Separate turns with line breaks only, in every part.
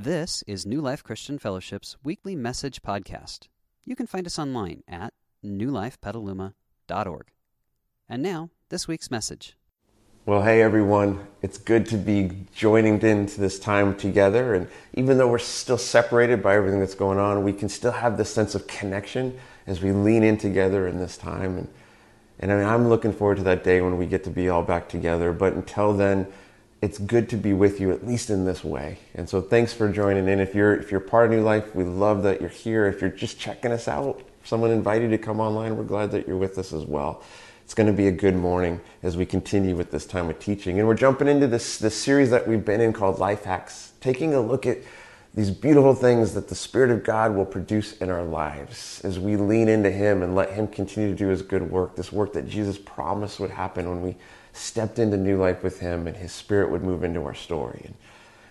This is New Life Christian Fellowship's weekly message podcast. You can find us online at newlifepetaluma.org. And now, this week's message.
Well, hey everyone. It's good to be joining into this time together. And even though we're still separated by everything that's going on, we can still have this sense of connection as we lean in together in this time. And, and I mean, I'm looking forward to that day when we get to be all back together. But until then, it's good to be with you at least in this way. And so thanks for joining in. If you're if you're part of New Life, we love that you're here. If you're just checking us out, someone invited you to come online, we're glad that you're with us as well. It's going to be a good morning as we continue with this time of teaching. And we're jumping into this this series that we've been in called Life Hacks, taking a look at these beautiful things that the Spirit of God will produce in our lives as we lean into Him and let Him continue to do His good work, this work that Jesus promised would happen when we stepped into new life with him and his spirit would move into our story. And,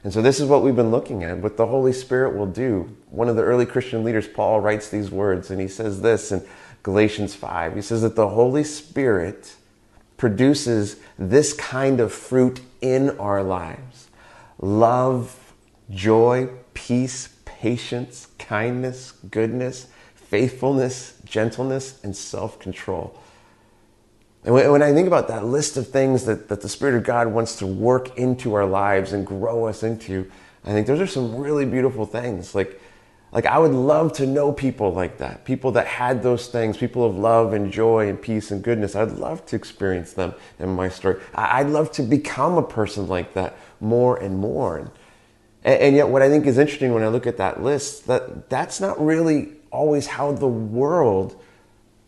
and so this is what we've been looking at, what the Holy Spirit will do. One of the early Christian leaders, Paul, writes these words and he says this in Galatians 5. He says that the Holy Spirit produces this kind of fruit in our lives love, joy, peace, patience, kindness, goodness, faithfulness, gentleness, and self control. And when I think about that list of things that, that the Spirit of God wants to work into our lives and grow us into, I think those are some really beautiful things. Like, like I would love to know people like that, people that had those things, people of love and joy and peace and goodness. I'd love to experience them in my story. I'd love to become a person like that more and more. And, and yet, what I think is interesting when I look at that list, that that's not really always how the world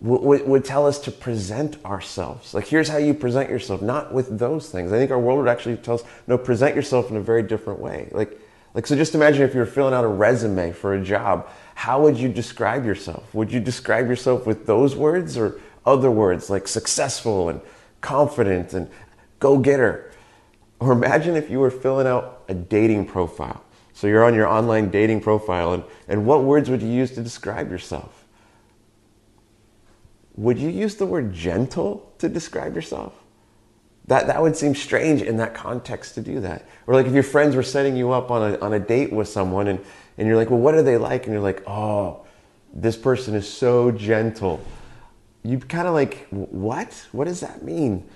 would, would tell us to present ourselves. Like, here's how you present yourself, not with those things. I think our world would actually tell us, no, present yourself in a very different way. Like, like so just imagine if you were filling out a resume for a job, how would you describe yourself? Would you describe yourself with those words or other words like successful and confident and go getter? Or imagine if you were filling out a dating profile. So you're on your online dating profile, and, and what words would you use to describe yourself? would you use the word gentle to describe yourself? That, that would seem strange in that context to do that. Or like if your friends were setting you up on a, on a date with someone and, and you're like, well, what are they like? And you're like, oh, this person is so gentle. You kind of like, what? What does that mean?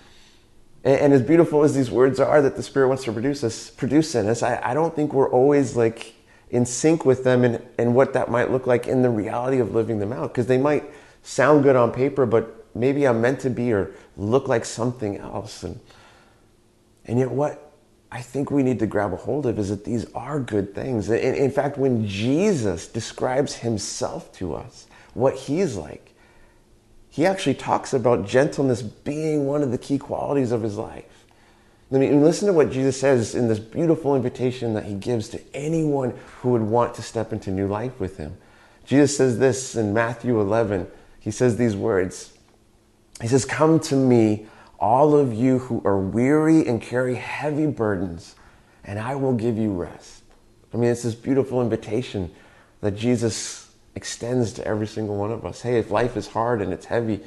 And, and, as beautiful as these words are that the Spirit wants to produce us, produce in us, I, I don't think we're always like in sync with them and, and what that might look like in the reality of living them out. Because they might sound good on paper, but maybe I'm meant to be or look like something else. And, and yet, what I think we need to grab a hold of is that these are good things. In, in fact, when Jesus describes himself to us, what he's like, he actually talks about gentleness being one of the key qualities of his life. I mean, listen to what Jesus says in this beautiful invitation that he gives to anyone who would want to step into new life with him. Jesus says this in Matthew 11 he says these words He says, Come to me, all of you who are weary and carry heavy burdens, and I will give you rest. I mean, it's this beautiful invitation that Jesus extends to every single one of us. Hey, if life is hard and it's heavy,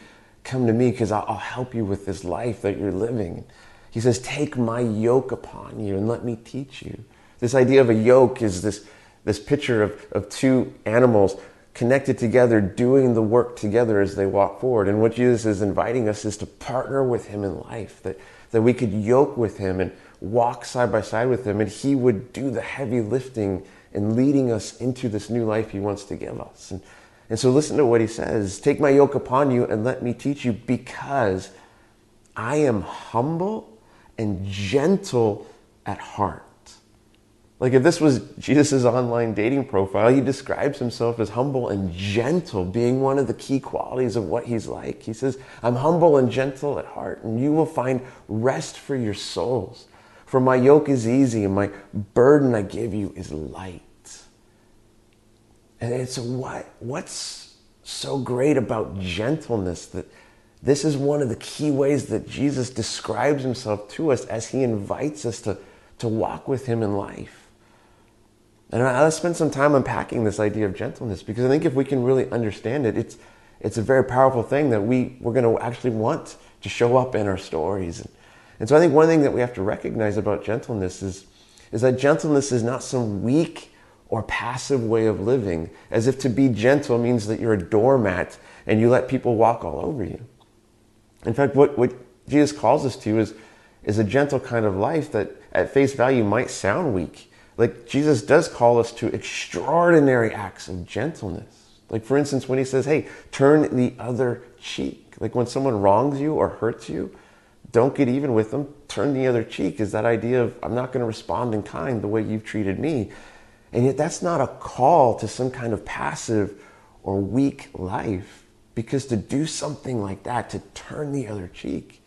come to me because I'll, help you with this life that you're living. He says, Take my yoke upon you and let me teach you. This idea of a yoke is this, this picture of, of two animals connected together, doing the work together as they walk forward. And what Jesus is inviting us is to partner with Him in life, that, that we could yoke with Him and walk side by side with Him, and He would do the heavy lifting and leading us into this new life He wants to give us. And, and so, listen to what He says Take my yoke upon you and let me teach you, because I am humble and gentle at heart like if this was Jesus' online dating profile, he describes himself as humble and gentle, being one of the key qualities of what he's like. He says, I'm humble and gentle at heart, and you will find rest for your souls. For my yoke is easy, and my burden I give you is light. And it's what what's so great about gentleness that this is one of the key ways that Jesus describes himself to us as he invites us to, to walk with him in life. And I, let's spend some time unpacking this idea of gentleness because I think if we can really understand it, it's, it's a very powerful thing that we, we're going to actually want to show up in our stories. And, and so I think one thing that we have to recognize about gentleness is, is that gentleness is not some weak or passive way of living, as if to be gentle means that you're a doormat and you let people walk all over you. In fact, what, what Jesus calls us to is, is a gentle kind of life that at face value might sound weak like Jesus does call us to extraordinary acts of gentleness. Like, for instance, when he says, hey, turn the other cheek. Like, when someone wrongs you or hurts you, don't get even with them. Turn the other cheek is that idea of, I'm not going to respond in kind the way you've treated me. And yet, that's not a call to some kind of passive or weak life. Because to do something like that, to turn the other cheek,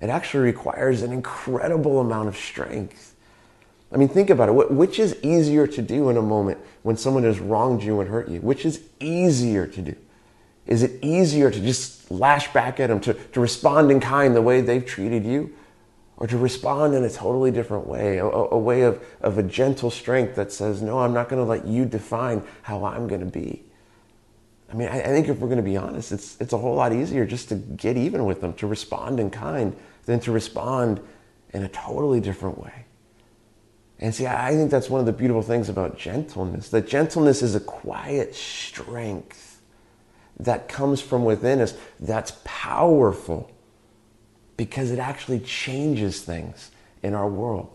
it actually requires an incredible amount of strength I mean, think about it. Which is easier to do in a moment when someone has wronged you and hurt you? Which is easier to do? Is it easier to just lash back at them, to, to respond in kind the way they've treated you? Or to respond in a totally different way, a, a way of, of a gentle strength that says, No, I'm not going to let you define how I'm going to be. I mean, I, I think if we're going to be honest, it's, it's a whole lot easier just to get even with them, to respond in kind, than to respond in a totally different way. And see, I think that's one of the beautiful things about gentleness that gentleness is a quiet strength that comes from within us that's powerful because it actually changes things in our world.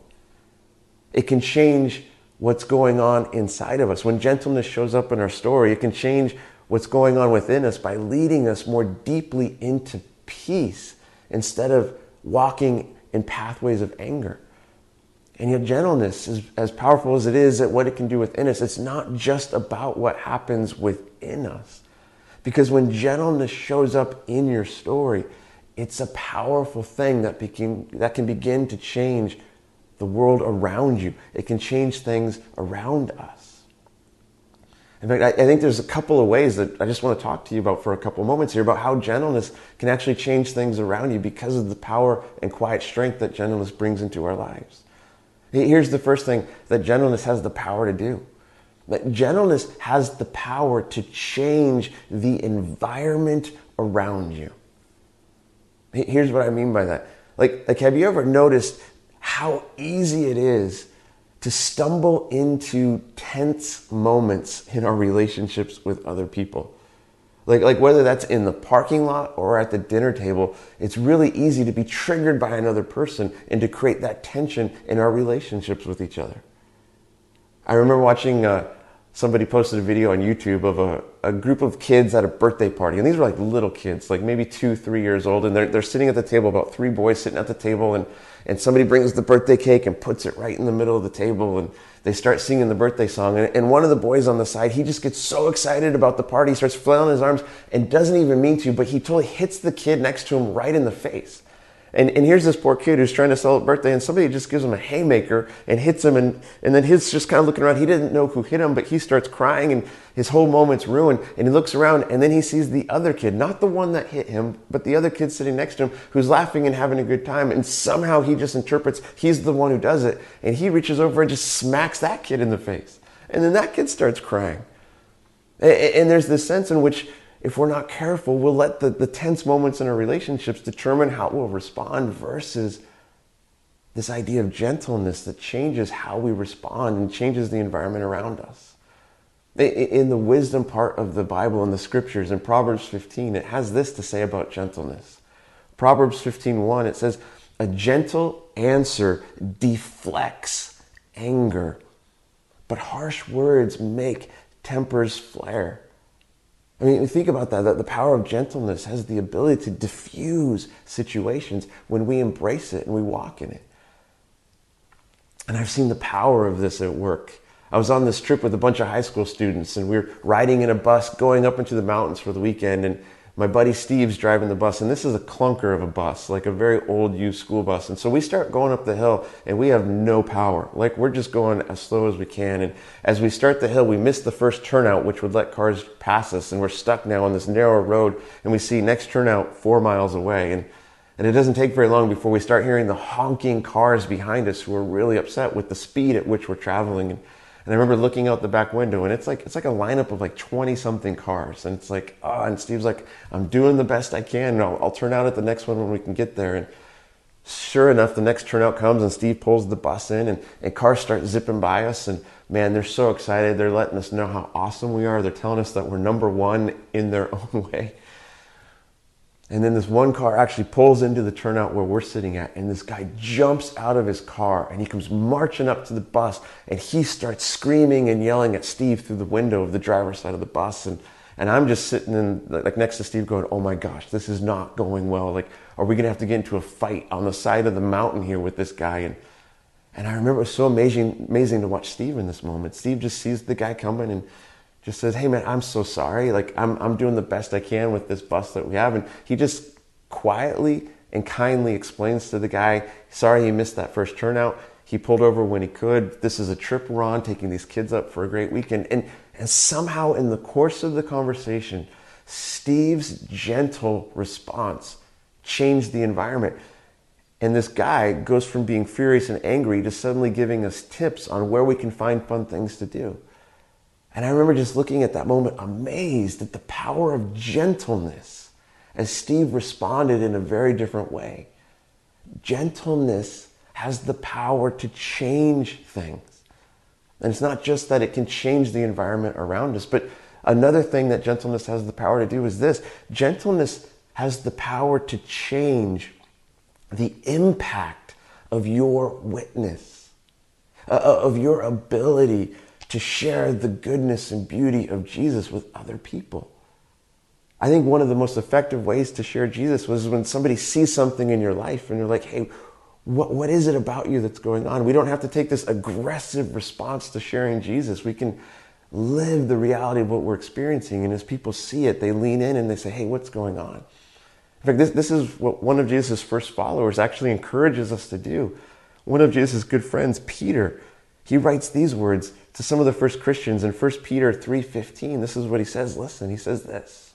It can change what's going on inside of us. When gentleness shows up in our story, it can change what's going on within us by leading us more deeply into peace instead of walking in pathways of anger. And yet, gentleness is as powerful as it is at what it can do within us. It's not just about what happens within us. Because when gentleness shows up in your story, it's a powerful thing that, became, that can begin to change the world around you. It can change things around us. In fact, I, I think there's a couple of ways that I just want to talk to you about for a couple of moments here about how gentleness can actually change things around you because of the power and quiet strength that gentleness brings into our lives. Here's the first thing that gentleness has the power to do. That gentleness has the power to change the environment around you. Here's what I mean by that. Like, like have you ever noticed how easy it is to stumble into tense moments in our relationships with other people? Like, like whether that's in the parking lot or at the dinner table, it's really easy to be triggered by another person and to create that tension in our relationships with each other. I remember watching uh, somebody posted a video on YouTube of a, a group of kids at a birthday party. And these were like little kids, like maybe two, three years old. And they're, they're sitting at the table, about three boys sitting at the table. And, and somebody brings the birthday cake and puts it right in the middle of the table. And they start singing the birthday song. And, and one of the boys on the side, he just gets so excited about the party, starts flailing his arms and doesn't even mean to, but he totally hits the kid next to him right in the face. And, and here's this poor kid who's trying to celebrate birthday, and somebody just gives him a haymaker and hits him, and, and then he's just kind of looking around. He didn't know who hit him, but he starts crying, and his whole moment's ruined. And he looks around, and then he sees the other kid, not the one that hit him, but the other kid sitting next to him who's laughing and having a good time. And somehow he just interprets he's the one who does it, and he reaches over and just smacks that kid in the face. And then that kid starts crying. and, and there's this sense in which if we're not careful, we'll let the, the tense moments in our relationships determine how we'll respond versus this idea of gentleness that changes how we respond and changes the environment around us. In the wisdom part of the Bible and the scriptures, in Proverbs 15, it has this to say about gentleness. Proverbs 15:1, it says, "A gentle answer deflects anger, but harsh words make tempers flare." I mean, think about that, that the power of gentleness has the ability to diffuse situations when we embrace it and we walk in it. And I've seen the power of this at work. I was on this trip with a bunch of high school students, and we were riding in a bus going up into the mountains for the weekend. And my buddy Steve's driving the bus, and this is a clunker of a bus, like a very old used school bus. And so we start going up the hill, and we have no power. Like we're just going as slow as we can. And as we start the hill, we miss the first turnout, which would let cars pass us, and we're stuck now on this narrow road. And we see next turnout four miles away, and and it doesn't take very long before we start hearing the honking cars behind us who are really upset with the speed at which we're traveling. And and I remember looking out the back window, and it's like it's like a lineup of like twenty something cars, and it's like ah. Oh, and Steve's like, I'm doing the best I can. And I'll, I'll turn out at the next one when we can get there. And sure enough, the next turnout comes, and Steve pulls the bus in, and, and cars start zipping by us. And man, they're so excited. They're letting us know how awesome we are. They're telling us that we're number one in their own way. And then this one car actually pulls into the turnout where we're sitting at, and this guy jumps out of his car and he comes marching up to the bus and he starts screaming and yelling at Steve through the window of the driver's side of the bus. And, and I'm just sitting in, like next to Steve going, oh my gosh, this is not going well. Like, are we gonna have to get into a fight on the side of the mountain here with this guy? And, and I remember it was so amazing, amazing to watch Steve in this moment. Steve just sees the guy coming and just says, "Hey man, I'm so sorry. Like I'm I'm doing the best I can with this bus that we have." And he just quietly and kindly explains to the guy, "Sorry he missed that first turnout. He pulled over when he could. This is a trip we're on, taking these kids up for a great weekend." And and somehow in the course of the conversation, Steve's gentle response changed the environment. And this guy goes from being furious and angry to suddenly giving us tips on where we can find fun things to do. And I remember just looking at that moment amazed at the power of gentleness as Steve responded in a very different way. Gentleness has the power to change things. And it's not just that it can change the environment around us, but another thing that gentleness has the power to do is this gentleness has the power to change the impact of your witness, uh, uh, of your ability to share the goodness and beauty of Jesus with other people. I think one of the most effective ways to share Jesus was when somebody sees something in your life and you're like, hey, what, what is it about you that's going on? We don't have to take this aggressive response to sharing Jesus. We can live the reality of what we're experiencing. And as people see it, they lean in and they say, hey, what's going on? In fact, this, this is what one of Jesus' first followers actually encourages us to do. One of Jesus' good friends, Peter, he writes these words to some of the first Christians in 1 Peter 3:15. This is what he says. Listen, he says this.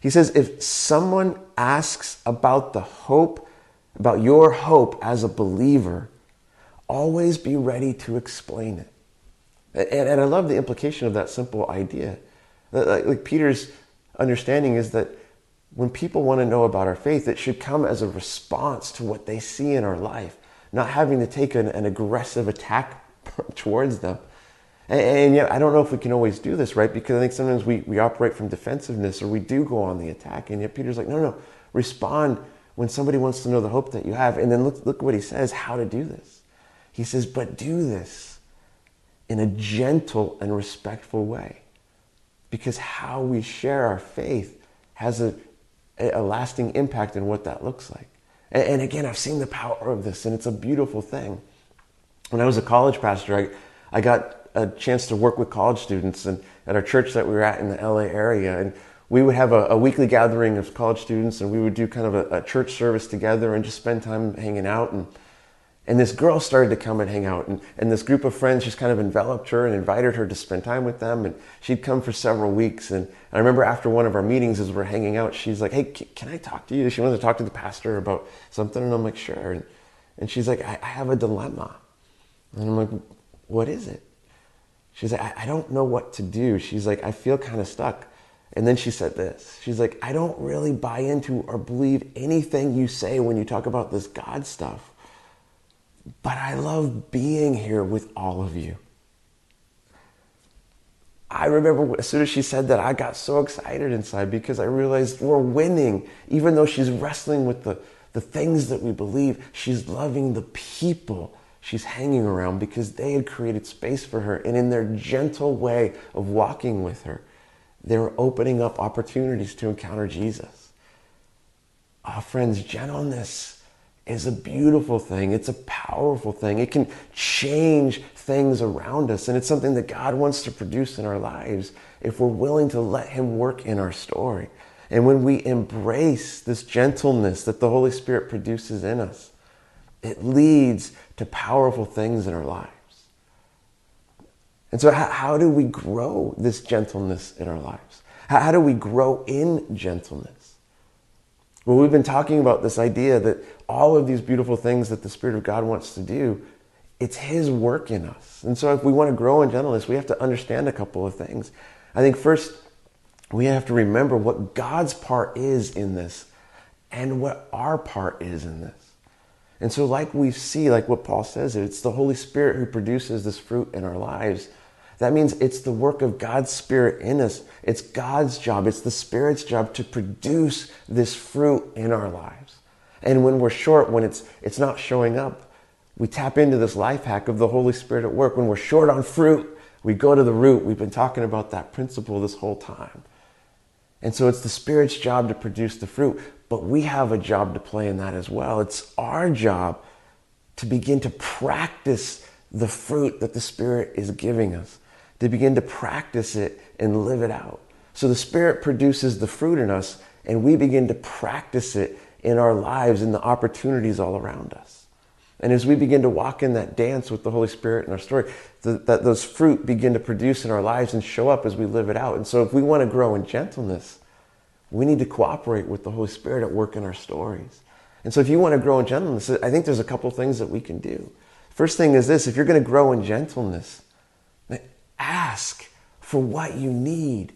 He says if someone asks about the hope about your hope as a believer, always be ready to explain it. And, and I love the implication of that simple idea. Like, like Peter's understanding is that when people want to know about our faith, it should come as a response to what they see in our life, not having to take an, an aggressive attack towards them. And, and yet, I don't know if we can always do this, right? Because I think sometimes we, we operate from defensiveness or we do go on the attack. And yet, Peter's like, no, no, respond when somebody wants to know the hope that you have. And then look, look what he says how to do this. He says, but do this in a gentle and respectful way. Because how we share our faith has a, a lasting impact in what that looks like. And, and again, I've seen the power of this, and it's a beautiful thing when I was a college pastor, I, I got a chance to work with college students and at our church that we were at in the LA area. And we would have a, a weekly gathering of college students and we would do kind of a, a, church service together and just spend time hanging out. And, and this girl started to come and hang out. And, and this group of friends just kind of enveloped her and invited her to spend time with them. And she'd come for several weeks. And, and I remember after one of our meetings, as we're hanging out, she's like, Hey, can, can I talk to you? She wanted to talk to the pastor about something. And I'm like, Sure. And, and she's like, I, I have a dilemma. And I'm like, what is it? She's like, I, I don't know what to do. She's like, I feel kind of stuck. And then she said this. She's like, I don't really buy into or believe anything you say when you talk about this God stuff, but I love being here with all of you. I remember as soon as she said that, I got so excited inside because I realized we're winning. Even though she's wrestling with the, the things that we believe, she's loving the people she's hanging around because they had created space for her. And in their gentle way of walking with her, they were opening up opportunities to encounter Jesus. Ah, friends, gentleness is a beautiful thing. It's a powerful thing. It can change things around us. And it's something that God wants to produce in our lives if we're willing to let Him work in our story. And when we embrace this gentleness that the Holy Spirit produces in us, it leads to powerful things in our lives. And so, how, how do we grow this gentleness in our lives? How, how do we grow in gentleness? Well, we've been talking about this idea that all of these beautiful things that the Spirit of God wants to do, it's His work in us. And so, if we want to grow in gentleness, we have to understand a couple of things. I think first, we have to remember what God's part is in this and what our part is in this. And so, like we see, like what Paul says, it's the Holy Spirit who produces this fruit in our lives. That means it's the work of God's Spirit in us. It's God's job, it's the Spirit's job to produce this fruit in our lives. And when we're short, when it's, it's not showing up, we tap into this life hack of the Holy Spirit at work. When we're short on fruit, we go to the root. We've been talking about that principle this whole time. And so it's the Spirit's job to produce the fruit but we have a job to play in that as well. It's our job to begin to practice the fruit that the Spirit is giving us, to begin to practice it and live it out. So the Spirit produces the fruit in us, and we begin to practice it in our lives and the opportunities all around us. And as we begin to walk in that dance with the Holy Spirit in our story, the, that those fruit begin to produce in our lives and show up as we live it out. And so, if we want to grow in gentleness, we need to cooperate with the Holy Spirit at work in our stories. And so, if you want to grow in gentleness, I think there's a couple things that we can do. First thing is this if you're going to grow in gentleness, ask for what you need.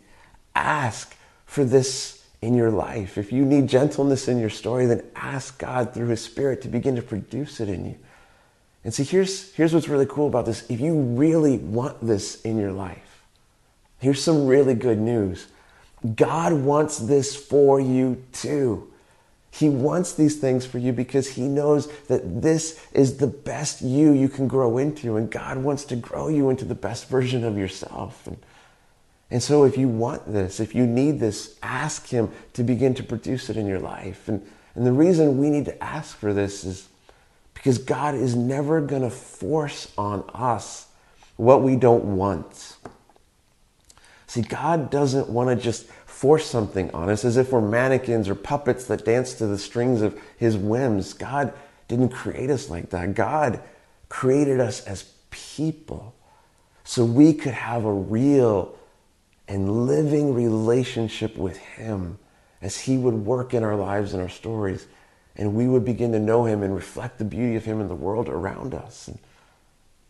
Ask for this in your life. If you need gentleness in your story, then ask God through His Spirit to begin to produce it in you. And see, here's, here's what's really cool about this. If you really want this in your life, here's some really good news. God wants this for you too. He wants these things for you because He knows that this is the best you you can grow into, and God wants to grow you into the best version of yourself. And, and so, if you want this, if you need this, ask Him to begin to produce it in your life. And, and the reason we need to ask for this is because God is never going to force on us what we don't want. See, God doesn't want to just force something on us as if we're mannequins or puppets that dance to the strings of his whims. God didn't create us like that. God created us as people so we could have a real and living relationship with him as he would work in our lives and our stories and we would begin to know him and reflect the beauty of him in the world around us. And,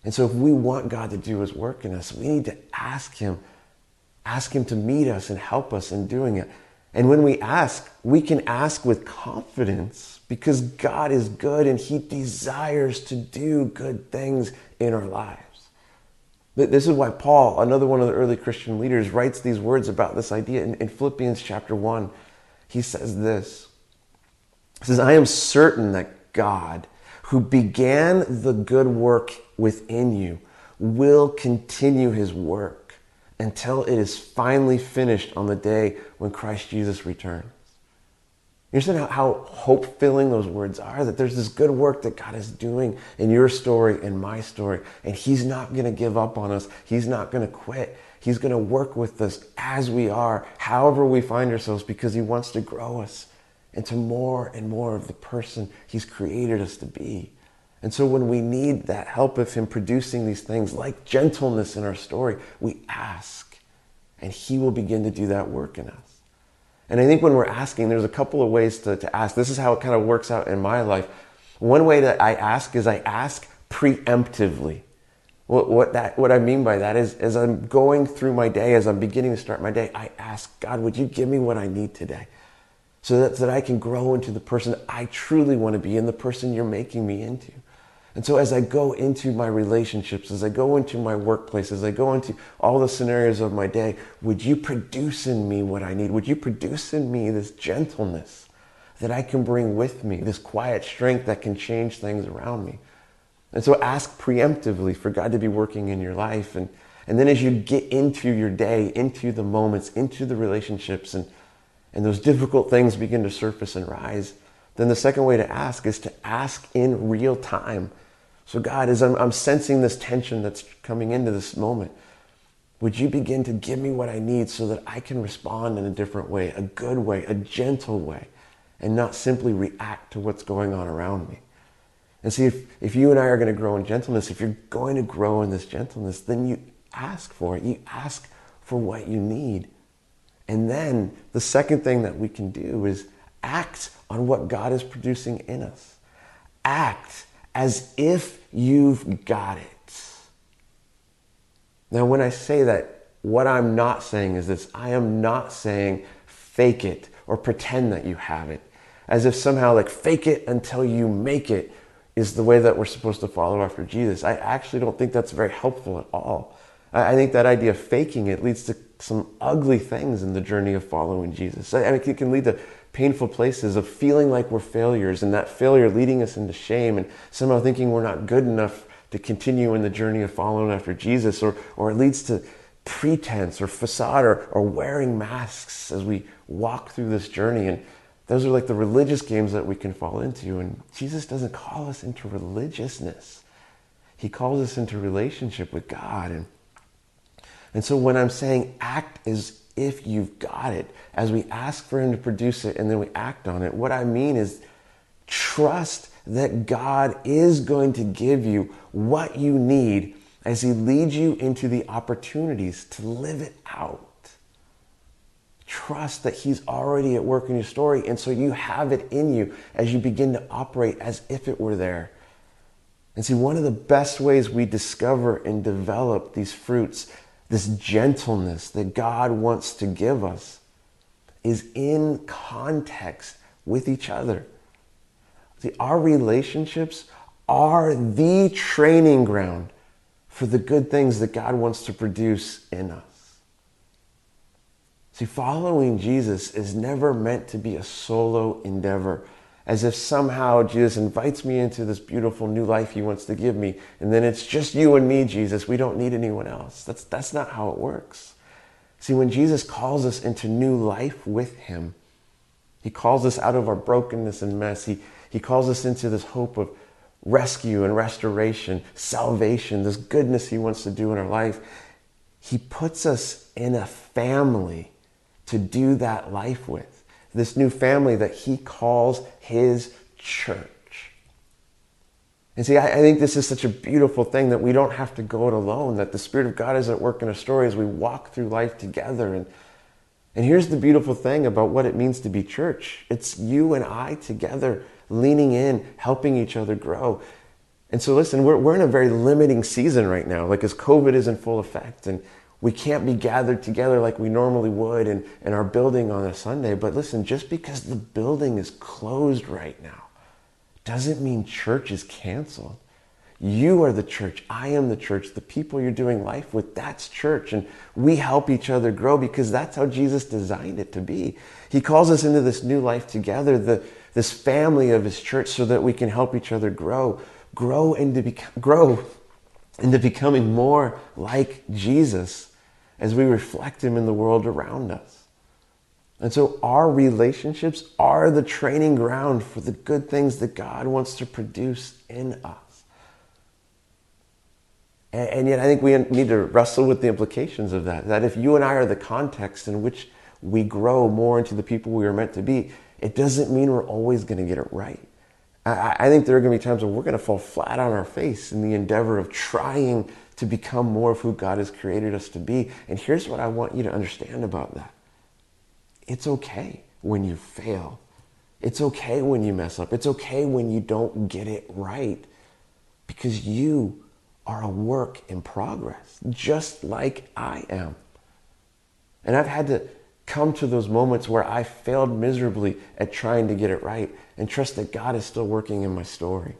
and so if we want God to do his work in us, we need to ask him Ask Him to meet us and help us in doing it. And when we ask, we can ask with confidence because God is good and He desires to do good things in our lives. This is why Paul, another one of the early Christian leaders, writes these words about this idea in, in Philippians chapter 1. He says this He says, I am certain that God, who began the good work within you, will continue His work until it is finally finished on the day when Christ Jesus returns. You understand how, how hope filling those words are? That there's this good work that God is doing in your story in my story, and He's not going to give up on us. He's not going to quit. He's going to work with us as we are, however we find ourselves, because He wants to grow us into more and more of the person He's created us to be. And so when we need that help of Him producing these things like gentleness in our story, we ask, and He will begin to do that work in us. And I think when we're asking, there's a couple of ways to, to ask. This is how it kind of works out in my life. One way that I ask is I ask preemptively. What, what, that, what I mean by that is, as I'm going through my day, as I'm beginning to start my day, I ask, God, would you give me what I need today? So that, so that I can grow into the person I truly want to be and the person you're making me into. And so as I go into my relationships, as I go into my workplace, as I go into all the scenarios of my day, would you produce in me what I need? Would you produce in me this gentleness that I can bring with me, this quiet strength that can change things around me? And so ask preemptively for God to be working in your life. And, and then as you get into your day, into the moments, into the relationships, and, and those difficult things begin to surface and rise, then the second way to ask is to ask in real time so, God, as I'm, I'm sensing this tension that's coming into this moment, would you begin to give me what I need so that I can respond in a different way, a good way, a gentle way, and not simply react to what's going on around me? And see, if, if you and I are going to grow in gentleness, if you're going to grow in this gentleness, then you ask for it. You ask for what you need. And then the second thing that we can do is act on what God is producing in us. Act as if you've got it. Now, when I say that, what I'm not saying is this I am not saying fake it or pretend that you have it, as if somehow, like, fake it until you make it is the way that we're supposed to follow after Jesus. I actually don't think that's very helpful at all. I think that idea of faking it leads to some ugly things in the journey of following Jesus. I mean, it can lead to painful places of feeling like we're failures and that failure leading us into shame and somehow thinking we're not good enough to continue in the journey of following after Jesus, or, or it leads to pretense or facade or, or wearing masks as we walk through this journey. And those are like the religious games that we can fall into. And Jesus doesn't call us into religiousness, He calls us into relationship with God. And, and so when I'm saying act is if you've got it, as we ask for Him to produce it and then we act on it. What I mean is trust that God is going to give you what you need as He leads you into the opportunities to live it out. Trust that He's already at work in your story, and so you have it in you as you begin to operate as if it were there. And see, one of the best ways we discover and develop these fruits this gentleness that God wants to give us is in context with each other. See, our relationships are the training ground for the good things that God wants to produce in us. See, following Jesus is never meant to be a solo endeavor as if somehow Jesus invites me into this beautiful new life he wants to give me, and then it's just you and me, Jesus. We don't need anyone else. That's, that's not how it works. See, when Jesus calls us into new life with him, he calls us out of our brokenness and mess. He, he calls us into this hope of rescue and restoration, salvation, this goodness he wants to do in our life. He puts us in a family to do that life with this new family that he calls his church. And see, I, think this is such a beautiful thing that we don't have to go it alone, that the Spirit of God is at work in our story as we walk through life together. And, and here's the beautiful thing about what it means to be church it's you and I together leaning in, helping each other grow. And so, listen, we're, we're in a very limiting season right now, like as COVID is in full effect, and we can't be gathered together like we normally would in, in our building on a Sunday. But listen, just because the building is closed right now doesn't mean church is canceled. You are the church. I am the church. The people you're doing life with, that's church. And we help each other grow because that's how Jesus designed it to be. He calls us into this new life together, the, this family of his church, so that we can help each other grow, grow into, bec- grow into becoming more like Jesus as we reflect Him in the world around us. And so our relationships are the training ground for the good things that God wants to produce in us. And, and, yet, I think we need to wrestle with the implications of that. That if you and I are the context in which we grow more into the people we are meant to be, it doesn't mean we're always going to get it right. I, I think there are going to be times when we're going to fall flat on our face in the endeavor of trying to become more of who God has created us to be. And here's what I want you to understand about that it's okay when you fail, it's okay when you mess up, it's okay when you don't get it right because you are a work in progress, just like I am. And I've had to come to those moments where I failed miserably at trying to get it right and trust that God is still working in my story.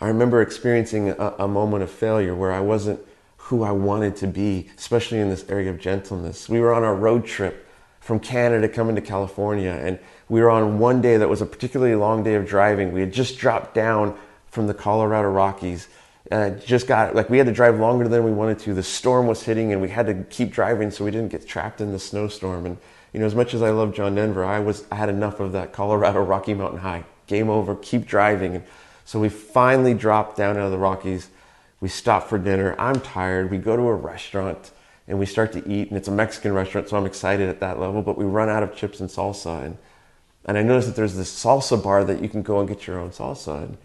I remember experiencing a, a, moment of failure where I wasn't who I wanted to be, especially in this area of gentleness. We were on our road trip from Canada coming to California, and we were on one day that was a particularly long day of driving. We had just dropped down from the Colorado Rockies. Uh, just got like we had to drive longer than we wanted to. The storm was hitting, and we had to keep driving so we didn't get trapped in the snowstorm. And you know, as much as I love John Denver, I was I had enough of that Colorado Rocky Mountain High. Game over. Keep driving. And, so we finally drop down out of the Rockies. We stop for dinner. I'm tired. We go to a restaurant and we start to eat, and it's a Mexican restaurant, so I'm excited at that level. But we run out of chips and salsa, and and I notice that there's this salsa bar that you can go and get your own salsa. And,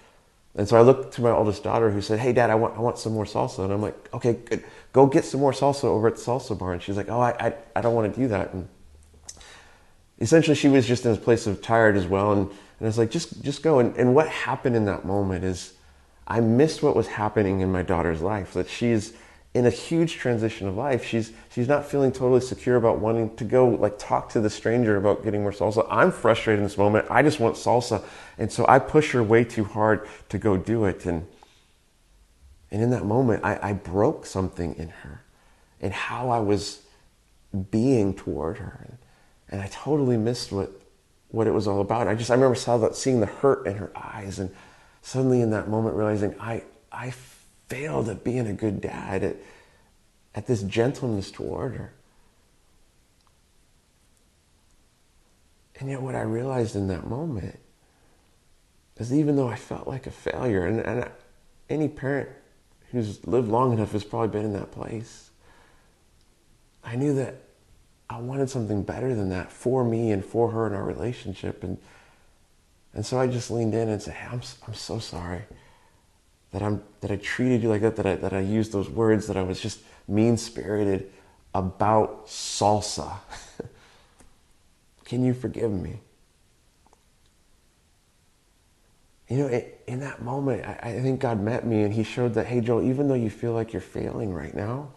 and so I look to my oldest daughter who said, Hey, dad, I want, I want some more salsa. And I'm like, Okay, good. Go get some more salsa over at the salsa bar. And she's like, Oh, I, I, I don't want to do that. And essentially, she was just in a place of tired as well. And and I was like, just just go. And, and what happened in that moment is I missed what was happening in my daughter's life. That she's in a huge transition of life. She's she's not feeling totally secure about wanting to go like talk to the stranger about getting more salsa. I'm frustrated in this moment. I just want salsa. And so I push her way too hard to go do it. And and in that moment I, I broke something in her and how I was being toward her. And I totally missed what what it was all about. And I just I remember saw that seeing the hurt in her eyes, and suddenly in that moment realizing I I failed at being a good dad at at this gentleness toward her. And yet, what I realized in that moment is even though I felt like a failure, and, and I, any parent who's lived long enough has probably been in that place, I knew that I wanted something better than that for me and for her in our relationship. And and so I just leaned in and said, hey, I'm, I'm so sorry that I'm that I treated you like that, that I that I used those words, that I was just mean spirited about salsa. Can you forgive me? You know, in that moment, I think God met me and He showed that, hey, Joel, even though you feel like you're failing right now,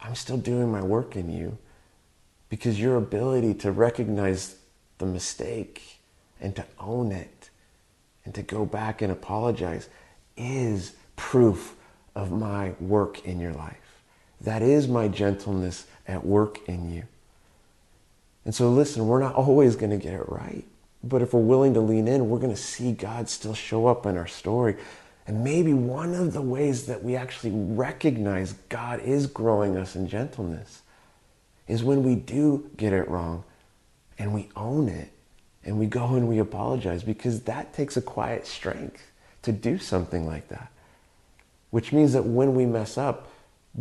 I'm still doing my work in you because your ability to recognize the mistake and to own it and to go back and apologize is proof of my work in your life. That is my gentleness at work in you. And so, listen, we're not always going to get it right. But if we're willing to lean in, we're going to see God still show up in our story. And maybe one of the ways that we actually recognize God is growing us in gentleness is when we do get it wrong and we own it and we go and we apologize because that takes a quiet strength to do something like that. Which means that when we mess up,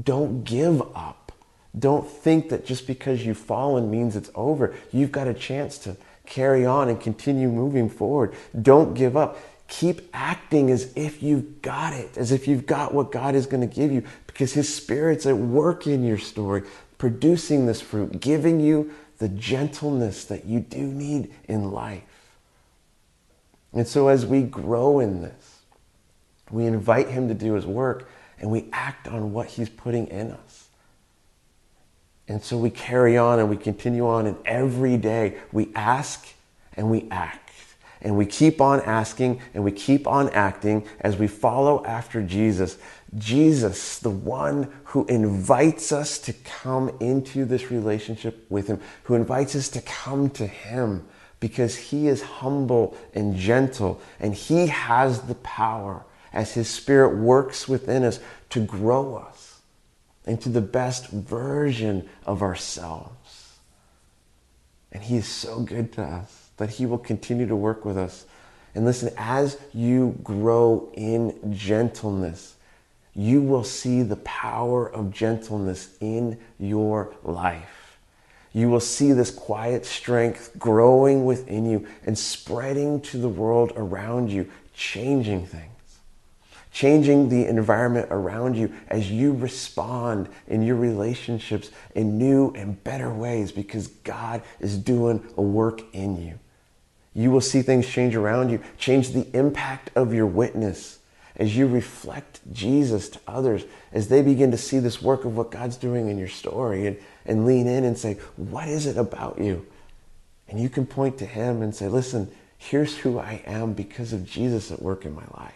don't give up. Don't think that just because you've fallen means it's over. You've got a chance to carry on and continue moving forward. Don't give up. Keep acting as if you've got it, as if you've got what God is going to give you, because His Spirit's at work in your story producing this fruit, giving you the gentleness that you do need in life. And so, as we grow in this, we invite Him to do His work and we act on what He's putting in us. And so we carry on and we continue on, and every day we ask and we act. And we keep on asking and we keep on acting as we follow after Jesus Jesus, the one who invites us to come into this relationship with Him, who invites us to come to Him because He is humble and gentle and He has the power as His Spirit works within us to grow us into the best version of ourselves. And He is so good to us that He will continue to work with us. And listen, as you grow in gentleness, you will see the power of gentleness in your life. You will see this quiet strength growing within you and spreading to the world around you, changing things changing the environment around you as you respond in your relationships in new and better ways because God is doing a work in you. You will see things change around you, change the impact of your witness as you reflect Jesus to others, as they begin to see this work of what God's doing in your story and, and lean in and say, What is it about you? And you can point to Him and say, Listen, here's who I am because of Jesus at work in my life.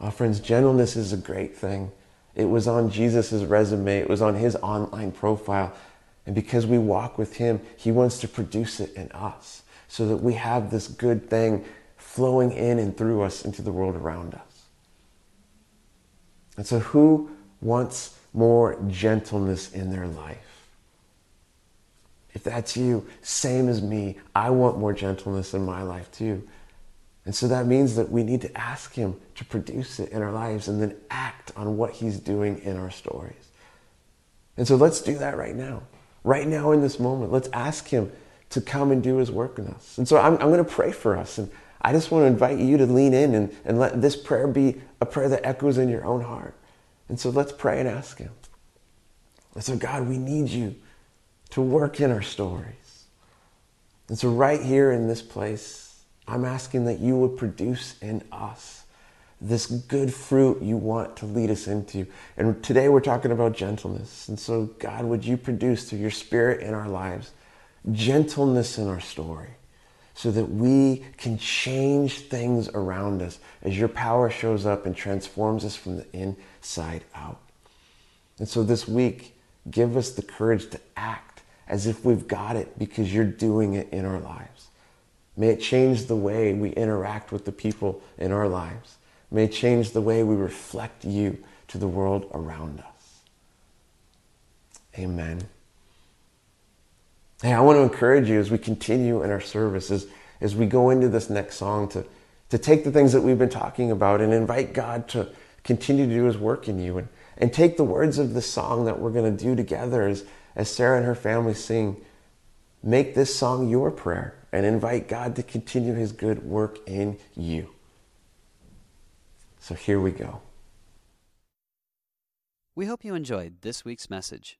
Oh, friends, gentleness is a great thing. It was on Jesus' resume, it was on His online profile. And because we walk with Him, He wants to produce it in us so that we have this good thing flowing in and through us into the world around us. And so, who wants more gentleness in their life? If that's you, same as me, I want more gentleness in my life too. And so that means that we need to ask Him to produce it in our lives and then act on what He's doing in our stories. And so let's do that right now. Right now in this moment, let's ask Him to come and do His work in us. And so I'm, I'm going to pray for us. And I just want to invite you to lean in and, and let this prayer be a prayer that echoes in your own heart. And so let's pray and ask Him. And so, God, we need you to work in our stories. And so, right here in this place, I'm asking that you would produce in us this good fruit you want to lead us into. And today we're talking about gentleness. And so, God, would you produce through your spirit in our lives gentleness in our story? so that we can change things around us as your power shows up and transforms us from the inside out. And so this week, give us the courage to act as if we've got it because you're doing it in our lives. May it change the way we interact with the people in our lives. May it change the way we reflect you to the world around us. Amen. Hey, I want to encourage you as we continue in our service, as, as we go into this next song, to, to take the things that we've been talking about and invite God to continue to do His work in you and, and take the words of this song that we're going to do together as, as Sarah and her family sing. Make this song your prayer and invite God to continue His good work in you. So here we go. We hope you enjoyed this week's message.